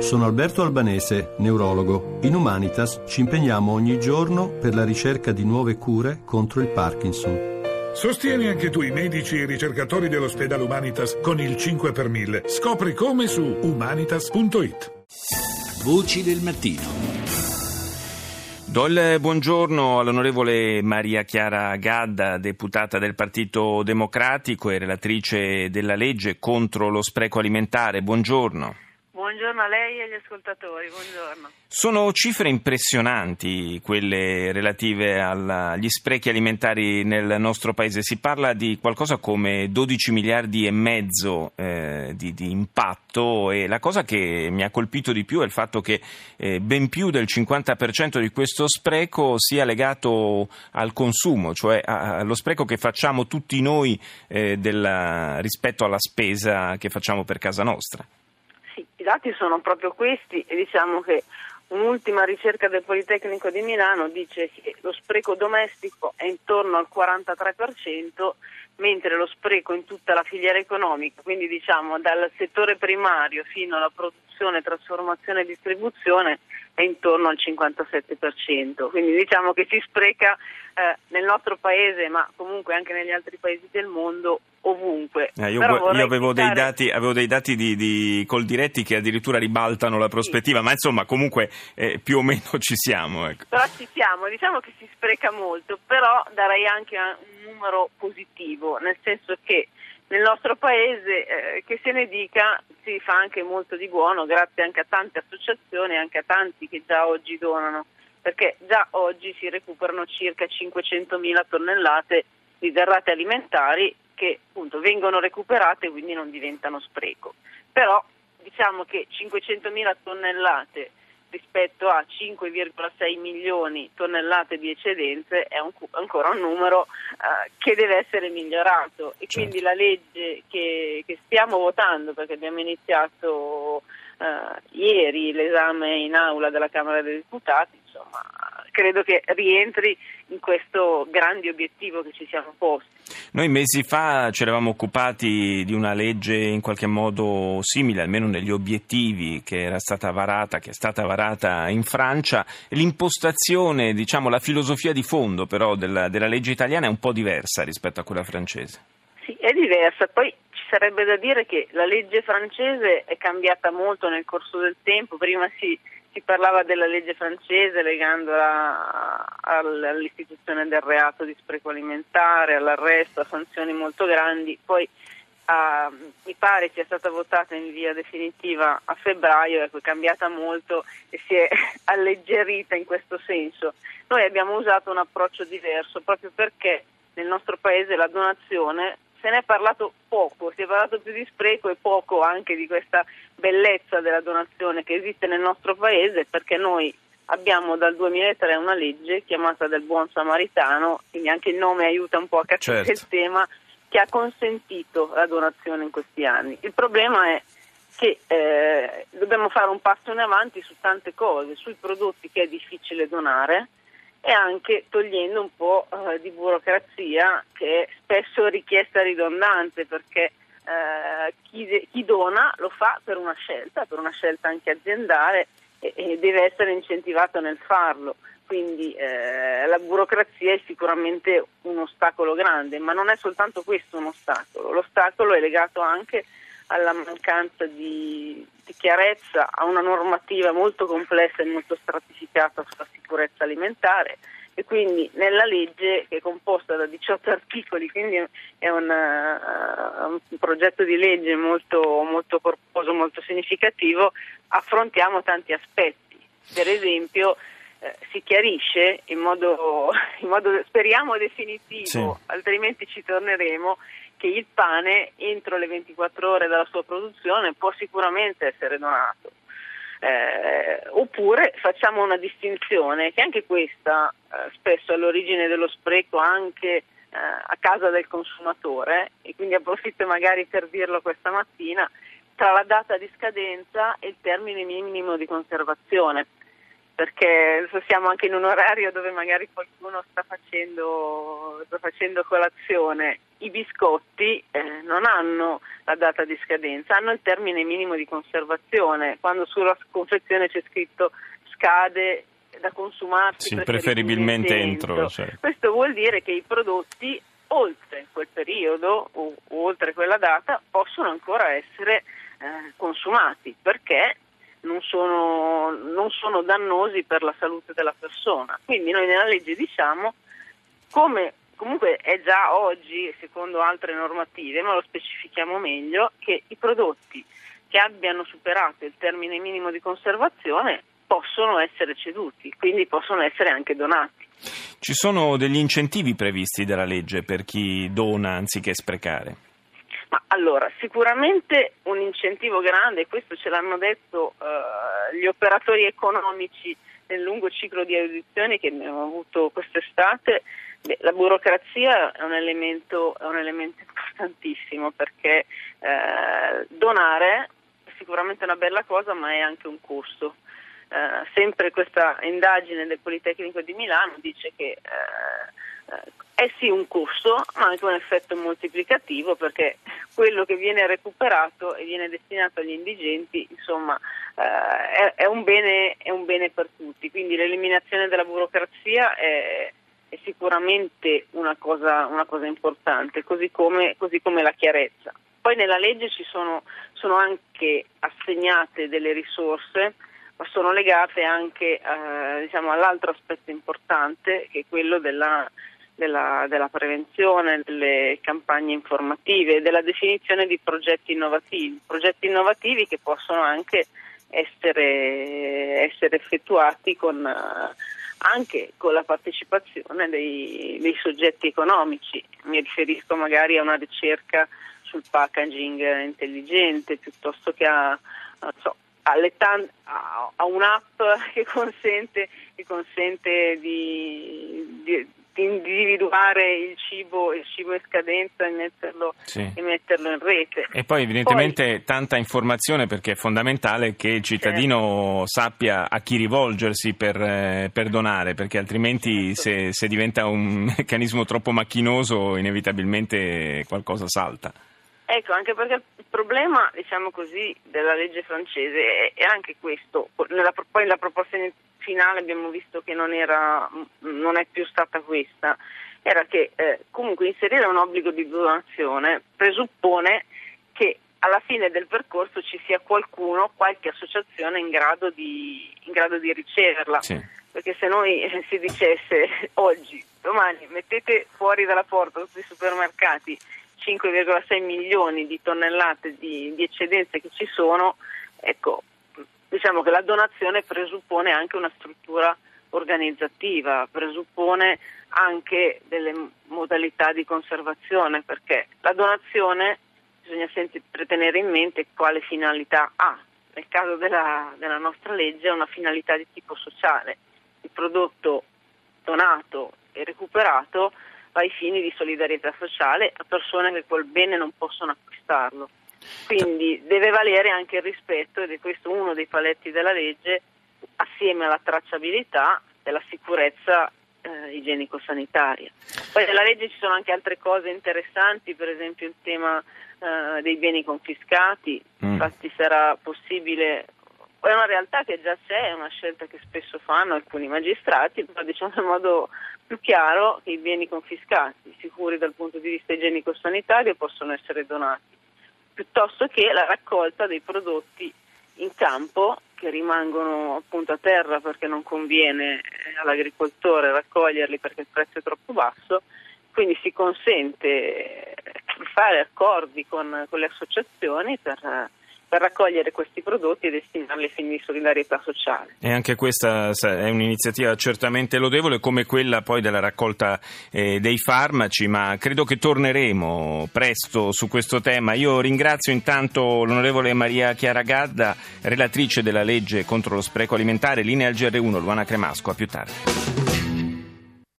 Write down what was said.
Sono Alberto Albanese, neurologo. In Humanitas ci impegniamo ogni giorno per la ricerca di nuove cure contro il Parkinson. Sostieni anche tu i medici e i ricercatori dell'ospedale Humanitas con il 5 per 1000. Scopri come su humanitas.it. Voci del mattino. Do il buongiorno all'onorevole Maria Chiara Gadda, deputata del Partito Democratico e relatrice della legge contro lo spreco alimentare. Buongiorno. Buongiorno a lei e agli ascoltatori, buongiorno. Sono cifre impressionanti quelle relative agli sprechi alimentari nel nostro paese. Si parla di qualcosa come 12 miliardi e mezzo eh, di, di, impatto e la cosa che mi ha colpito di più è il fatto che eh, ben più del 50% di questo spreco sia legato al consumo, cioè allo spreco che facciamo tutti noi eh, della, rispetto alla spesa che facciamo per casa nostra. I dati sono proprio questi e diciamo che un'ultima ricerca del Politecnico di Milano dice che lo spreco domestico è intorno al 43%, mentre lo spreco in tutta la filiera economica, quindi diciamo dal settore primario fino alla produzione, trasformazione e distribuzione, è intorno al 57%. Quindi diciamo che si spreca eh, nel nostro paese, ma comunque anche negli altri paesi del mondo, ovunque. Eh, io, io avevo, citare... dei dati, avevo dei dati di, di Coldiretti che addirittura ribaltano la prospettiva, sì. ma insomma comunque eh, più o meno ci siamo. Ecco. Però ci siamo, diciamo che si spreca molto, però darei anche un numero positivo, nel senso che nel nostro paese, eh, che se ne dica, si fa anche molto di buono, grazie anche a tante associazioni e anche a tanti che già oggi donano, perché già oggi si recuperano circa 500.000 tonnellate di derrate alimentari che appunto vengono recuperate e quindi non diventano spreco. Però diciamo che 500.000 tonnellate rispetto a 5,6 milioni tonnellate di eccedenze è un, ancora un numero uh, che deve essere migliorato e certo. quindi la legge che, che, stiamo votando perché abbiamo iniziato uh, ieri l'esame in aula della Camera dei Deputati insomma credo che rientri in questo grande obiettivo che ci siamo posti. Noi mesi fa ci eravamo occupati di una legge in qualche modo simile, almeno negli obiettivi, che era stata varata, che è stata varata in Francia. L'impostazione, diciamo, la filosofia di fondo però della, della legge italiana è un po' diversa rispetto a quella francese. Sì, è diversa. Poi ci sarebbe da dire che la legge francese è cambiata molto nel corso del tempo. Prima si si parlava della legge francese legandola all'istituzione del reato di spreco alimentare, all'arresto, a sanzioni molto grandi, poi a, mi pare sia stata votata in via definitiva a febbraio, ecco, è cambiata molto e si è alleggerita in questo senso. Noi abbiamo usato un approccio diverso proprio perché nel nostro paese la donazione se ne è parlato poco, si è parlato più di spreco e poco anche di questa bellezza della donazione che esiste nel nostro paese perché noi abbiamo dal 2003 una legge chiamata del buon samaritano, quindi anche il nome aiuta un po' a capire certo. il tema, che ha consentito la donazione in questi anni. Il problema è che eh, dobbiamo fare un passo in avanti su tante cose, sui prodotti che è difficile donare, e anche togliendo un po' eh, di burocrazia che è spesso richiesta ridondante perché eh, chi, chi, dona lo fa per una scelta, per una scelta anche aziendale e, e deve essere incentivato nel farlo. Quindi eh, la burocrazia è sicuramente un ostacolo grande, ma non è soltanto questo un ostacolo, l'ostacolo è legato anche alla mancanza di, di, chiarezza, a una normativa molto complessa e molto stratificata sulla sicurezza alimentare e quindi nella legge che è composta da 18 articoli, quindi è una, uh, un progetto di legge molto, molto corposo, molto significativo, affrontiamo tanti aspetti. Per esempio eh, si chiarisce in modo, in modo, speriamo definitivo, sì. altrimenti ci torneremo, che il pane entro le 24 ore dalla sua produzione può sicuramente essere donato. Eh, oppure facciamo una distinzione che anche questa eh, spesso è all'origine dello spreco anche eh, a casa del consumatore e quindi approfitto magari per dirlo questa mattina tra la data di scadenza e il termine minimo di conservazione perché siamo anche in un orario dove magari qualcuno sta facendo, sta facendo colazione. I biscotti eh, non hanno la data di scadenza, hanno il termine minimo di conservazione. Quando sulla confezione c'è scritto scade da consumarsi sì, preferibilmente, entro. entro certo. Questo vuol dire che i prodotti oltre quel periodo o, o oltre quella data possono ancora essere eh, consumati perché non sono, non sono dannosi per la salute della persona. Quindi noi nella legge diciamo come comunque è già oggi, secondo altre normative, ma lo specifichiamo meglio, che i prodotti che abbiano superato il termine minimo di conservazione possono essere ceduti, quindi possono essere anche donati. Ci sono degli incentivi previsti dalla legge per chi dona anziché sprecare? Ma allora, sicuramente un incentivo grande, questo ce l'hanno detto uh, gli operatori economici nel lungo ciclo di audizioni che abbiamo avuto quest'estate, la burocrazia è un, elemento, è un elemento, importantissimo perché eh, donare è sicuramente una bella cosa ma è anche un costo. Eh, sempre questa indagine del Politecnico di Milano dice che eh, eh è sì un costo, ma anche un effetto moltiplicativo perché quello che viene recuperato e viene destinato agli indigenti, insomma, eh, è, è, un bene, è, un bene, per tutti. Quindi l'eliminazione della burocrazia è, è sicuramente una cosa, una cosa importante, così come, così come, la chiarezza. Poi nella legge ci sono, sono anche assegnate delle risorse ma sono legate anche eh, diciamo, all'altro aspetto importante che è quello della della, della, prevenzione, delle campagne informative, della definizione di progetti innovativi, progetti innovativi che possono anche essere, essere effettuati con, anche con la partecipazione dei, dei, soggetti economici. Mi riferisco magari a una ricerca sul packaging intelligente piuttosto che a, so, a un'app che consente, che consente di, di, individuare il cibo, il cibo in scadenza e metterlo, sì. e metterlo, in rete. E poi evidentemente poi, tanta informazione perché è fondamentale che il cittadino certo. sappia a chi rivolgersi per, eh, per donare, perché altrimenti certo. se, se diventa un meccanismo troppo macchinoso inevitabilmente qualcosa salta. Ecco, anche perché il problema, diciamo così, della legge francese è, è anche questo. Nella, poi la proposta finale abbiamo visto che non, era, non è più stata questa, era che eh, comunque inserire un obbligo di donazione presuppone che alla fine del percorso ci sia qualcuno, qualche associazione in grado di, in grado di riceverla. Sì. Perché se noi eh, si dicesse oggi, domani mettete fuori dalla porta tutti i supermercati 5,6 milioni di tonnellate di, di eccedenze che ci sono, ecco, diciamo che la donazione presuppone anche una struttura organizzativa, presuppone anche delle modalità di conservazione, perché la donazione bisogna sempre tenere in mente quale finalità ha. Nel caso della, della nostra legge è una finalità di tipo sociale. Il prodotto donato e recuperato va ai fini di solidarietà sociale a persone che quel bene non possono acquistarlo. Quindi deve valere anche il rispetto ed è questo uno dei paletti della legge assieme alla tracciabilità e alla sicurezza eh, igienico-sanitaria. Poi nella legge ci sono anche altre cose interessanti, per esempio il tema eh, dei beni confiscati, mm. infatti sarà possibile è una realtà che già c'è, è una scelta che spesso fanno alcuni magistrati, però diciamo in modo più chiaro che i beni confiscati, sicuri dal punto di vista igienico-sanitario, possono essere donati, piuttosto che la raccolta dei prodotti in campo che rimangono appunto a terra perché non conviene eh, all'agricoltore raccoglierli perché il prezzo è troppo basso, quindi si consente di fare accordi con, con le associazioni per per raccogliere questi prodotti e destinarli a fini di solidarietà sociale. E anche questa è un'iniziativa certamente lodevole come quella poi della raccolta eh, dei farmaci, ma credo che torneremo presto su questo tema. Io ringrazio intanto l'onorevole Maria Chiara Gadda, relatrice della legge contro lo spreco alimentare, linea al GR1, Luana Cremasco, a più tardi.